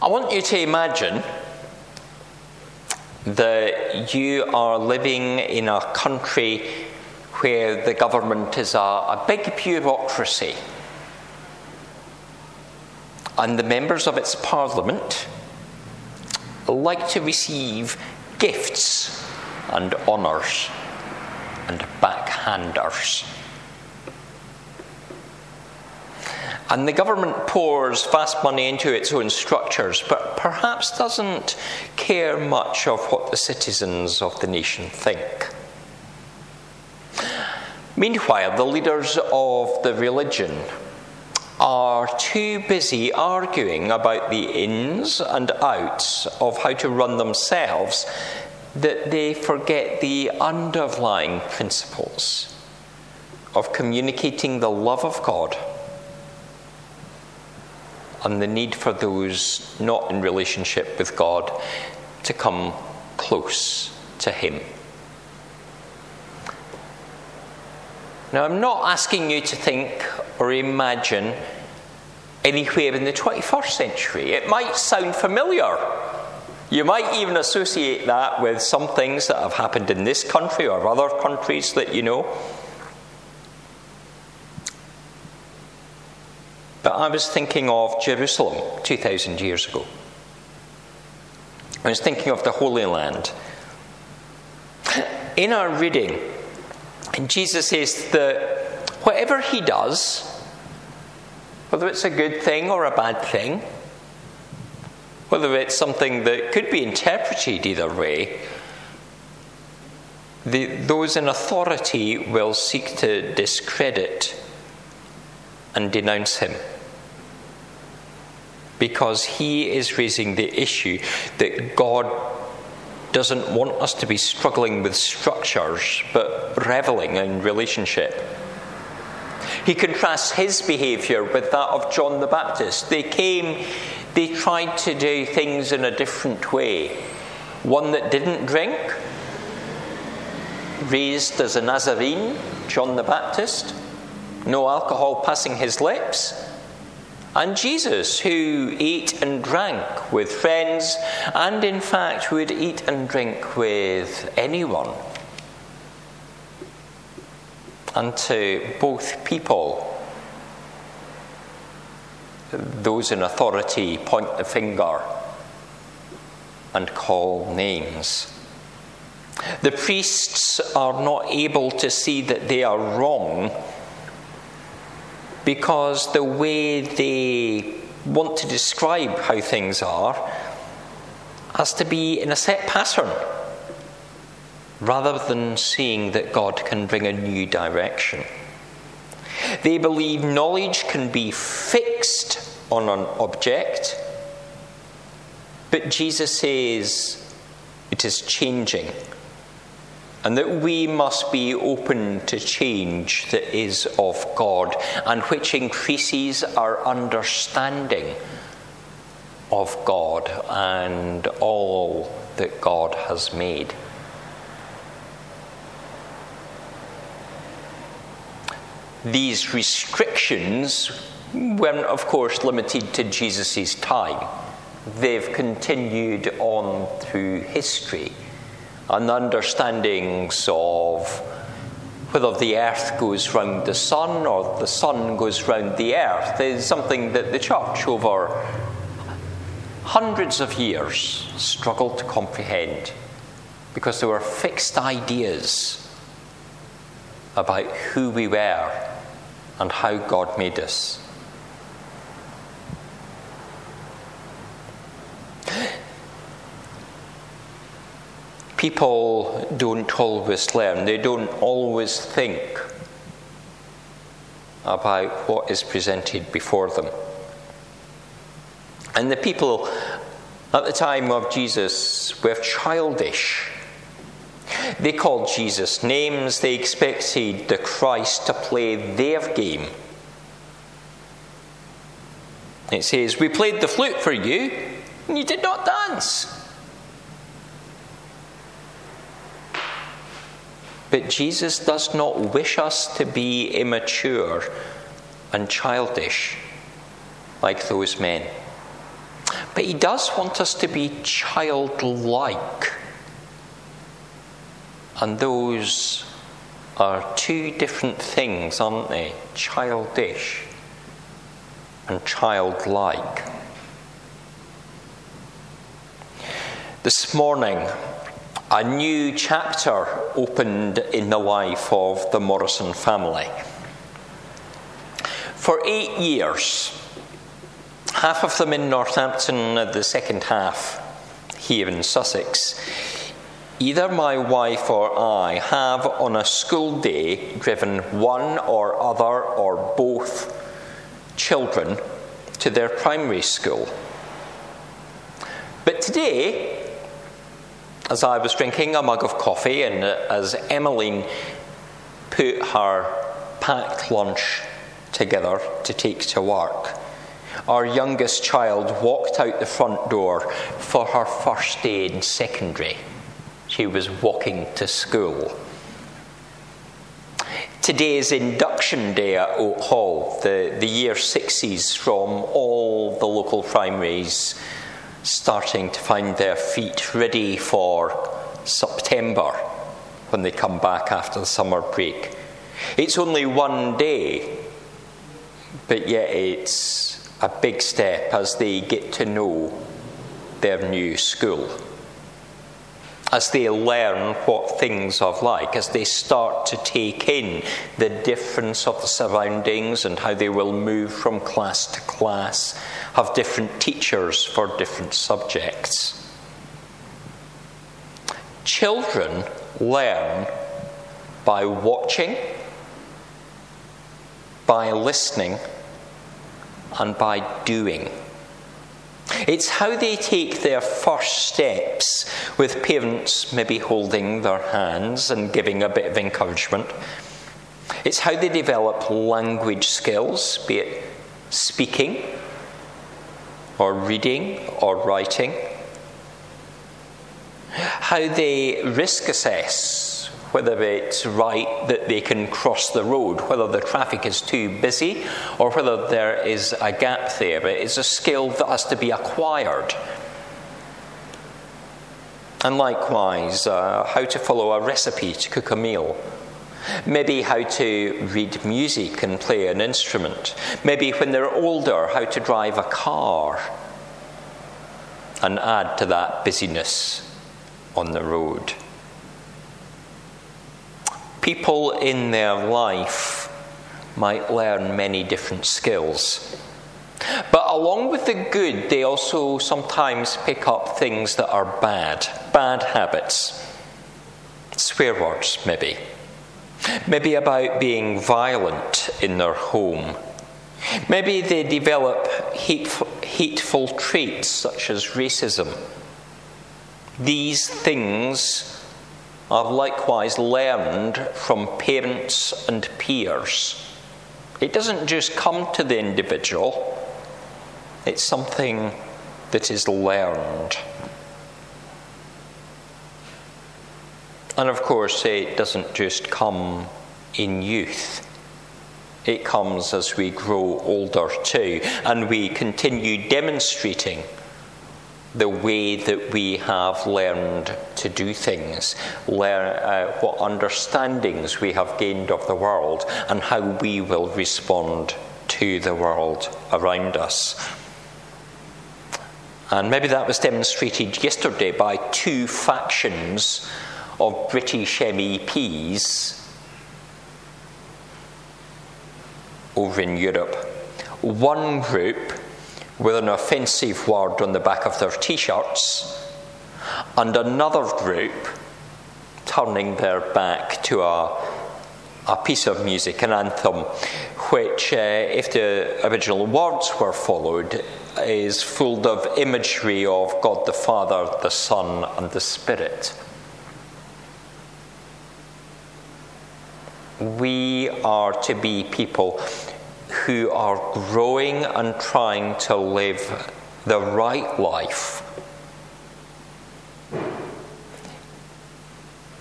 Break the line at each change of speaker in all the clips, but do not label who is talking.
I want you to imagine that you are living in a country where the government is a, a big bureaucracy and the members of its parliament like to receive gifts and honours and backhanders. And the government pours vast money into its own structures, but perhaps doesn't care much of what the citizens of the nation think. Meanwhile, the leaders of the religion are too busy arguing about the ins and outs of how to run themselves that they forget the underlying principles of communicating the love of God and the need for those not in relationship with God to come close to Him. Now, I'm not asking you to think or imagine anywhere in the 21st century. It might sound familiar. You might even associate that with some things that have happened in this country or other countries that you know. I was thinking of Jerusalem 2,000 years ago. I was thinking of the Holy Land. In our reading, Jesus says that whatever he does, whether it's a good thing or a bad thing, whether it's something that could be interpreted either way, the, those in authority will seek to discredit and denounce him. Because he is raising the issue that God doesn't want us to be struggling with structures, but reveling in relationship. He contrasts his behaviour with that of John the Baptist. They came, they tried to do things in a different way. One that didn't drink, raised as a Nazarene, John the Baptist, no alcohol passing his lips. And Jesus, who ate and drank with friends, and in fact would eat and drink with anyone. And to both people, those in authority point the finger and call names. The priests are not able to see that they are wrong because the way they want to describe how things are has to be in a set pattern rather than seeing that God can bring a new direction. They believe knowledge can be fixed on an object, but Jesus says it is changing and that we must be open to change that is of God and which increases our understanding of God and all that God has made. These restrictions weren't, of course, limited to Jesus' time. They've continued on through history and understandings of whether the earth goes round the sun or the sun goes round the earth is something that the church over hundreds of years struggled to comprehend because there were fixed ideas about who we were and how God made us. People don't always learn, they don't always think about what is presented before them. And the people at the time of Jesus were childish. They called Jesus names, they expected the Christ to play their game. It says, We played the flute for you, and you did not dance. But Jesus does not wish us to be immature and childish like those men. But he does want us to be childlike. And those are two different things, aren't they? Childish and childlike. This morning, a new chapter opened in the life of the Morrison family. For eight years, half of them in Northampton, the second half here in Sussex, either my wife or I have on a school day driven one or other or both children to their primary school. But today, as I was drinking a mug of coffee and as Emmeline put her packed lunch together to take to work, our youngest child walked out the front door for her first day in secondary. She was walking to school. Today is induction day at Oak Hall. The, the year sixes from all the local primaries starting to find their feet ready for September when they come back after the summer break. It's only one day, but yet it's a big step as they get to know their new school. As they learn what things are like, as they start to take in the difference of the surroundings and how they will move from class to class have different teachers for different subjects. Children learn by watching, by listening, and by doing. It's how they take their first steps with parents maybe holding their hands and giving a bit of encouragement. It's how they develop language skills, be it speaking or reading or writing, how they risk assess whether it's right that they can cross the road, whether the traffic is too busy, or whether there is a gap there. It's a skill that has to be acquired. And likewise, uh, how to follow a recipe to cook a meal Maybe how to read music and play an instrument. Maybe when they're older, how to drive a car and add to that busyness on the road. People in their life might learn many different skills. But along with the good, they also sometimes pick up things that are bad, bad habits, swear words, maybe Maybe about being violent in their home. Maybe they develop hateful, hateful traits such as racism. These things are likewise learned from parents and peers. It doesn't just come to the individual, it's something that is learned. And of course, it doesn't just come in youth. It comes as we grow older too, and we continue demonstrating the way that we have learned to do things, learn uh, what understandings we have gained of the world, and how we will respond to the world around us. And maybe that was demonstrated yesterday by two factions of British MEPs over in Europe. One group with an offensive word on the back of their t shirts, and another group turning their back to a, a piece of music, an anthem, which, uh, if the original words were followed, is full of imagery of God the Father, the Son, and the Spirit. We are to be people who are growing and trying to live the right life.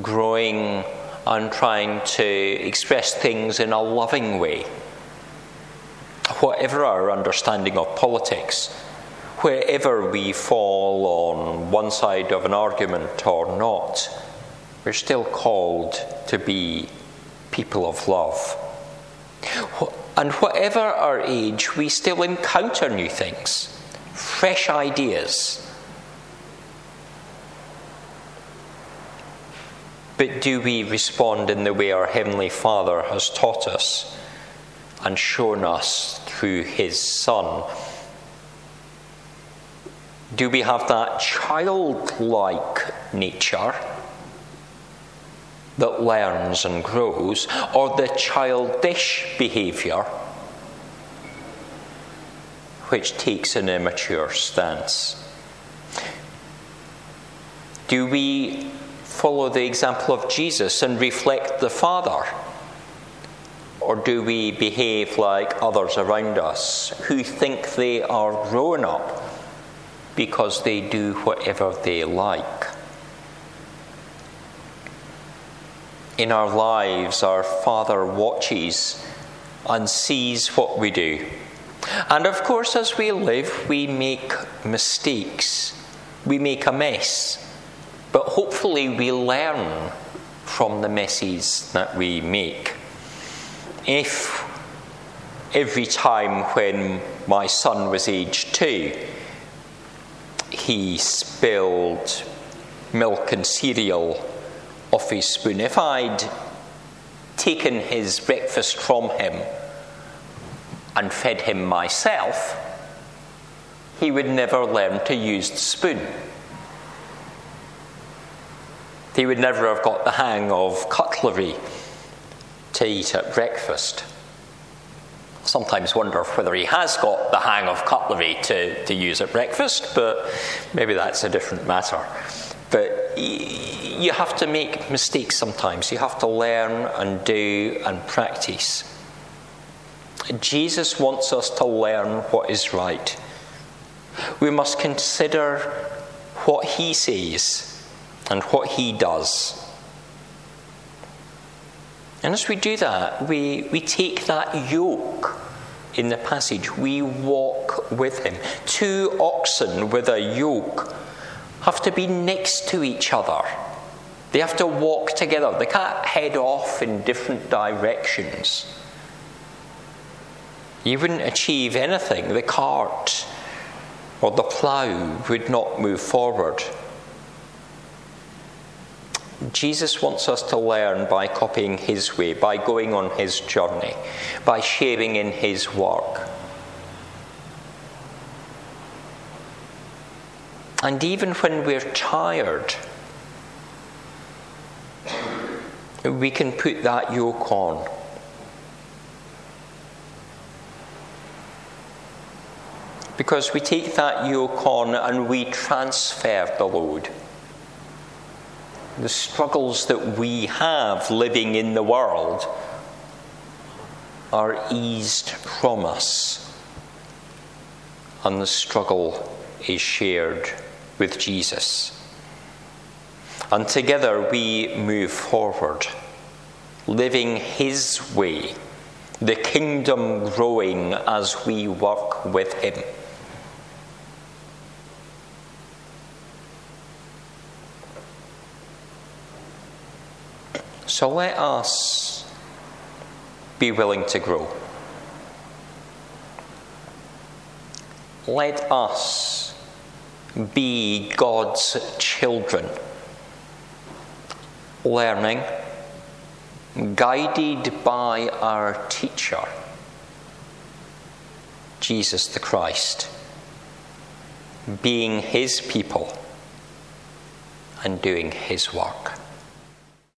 Growing and trying to express things in a loving way. Whatever our understanding of politics, wherever we fall on one side of an argument or not, we're still called to be people of love. And whatever our age, we still encounter new things, fresh ideas. But do we respond in the way our Heavenly Father has taught us and shown us through His Son? Do we have that childlike nature that learns and grows, or the childish behaviour which takes an immature stance? Do we follow the example of Jesus and reflect the Father? Or do we behave like others around us who think they are grown up because they do whatever they like? In our lives, our Father watches and sees what we do. And of course, as we live, we make mistakes, we make a mess. But hopefully, we learn from the messes that we make. If every time when my son was aged two, he spilled milk and cereal off his spoon, if I'd taken his breakfast from him and fed him myself, he would never learn to use the spoon he would never have got the hang of cutlery to eat at breakfast. Sometimes wonder whether he has got the hang of cutlery to, to use at breakfast, but maybe that's a different matter. But you have to make mistakes sometimes. You have to learn and do and practice. Jesus wants us to learn what is right. We must consider what he says and what he does. And as we do that, we, we take that yoke in the passage, we walk with him. Two oxen with a yoke have to be next to each other. They have to walk together. They can't head off in different directions. You wouldn't achieve anything. The cart or the plough would not move forward. Jesus wants us to learn by copying his way, by going on his journey, by sharing in his work. And even when we're tired, we can put that yoke on. Because we take that yoke on and we transfer the load the struggles that we have living in the world are eased from us, and the struggle is shared with Jesus. And together we move forward, living His way, the kingdom growing as we work with Him. So let us be willing to grow. Let us be God's children, learning, guided by our teacher, Jesus the Christ, being his people and doing his work.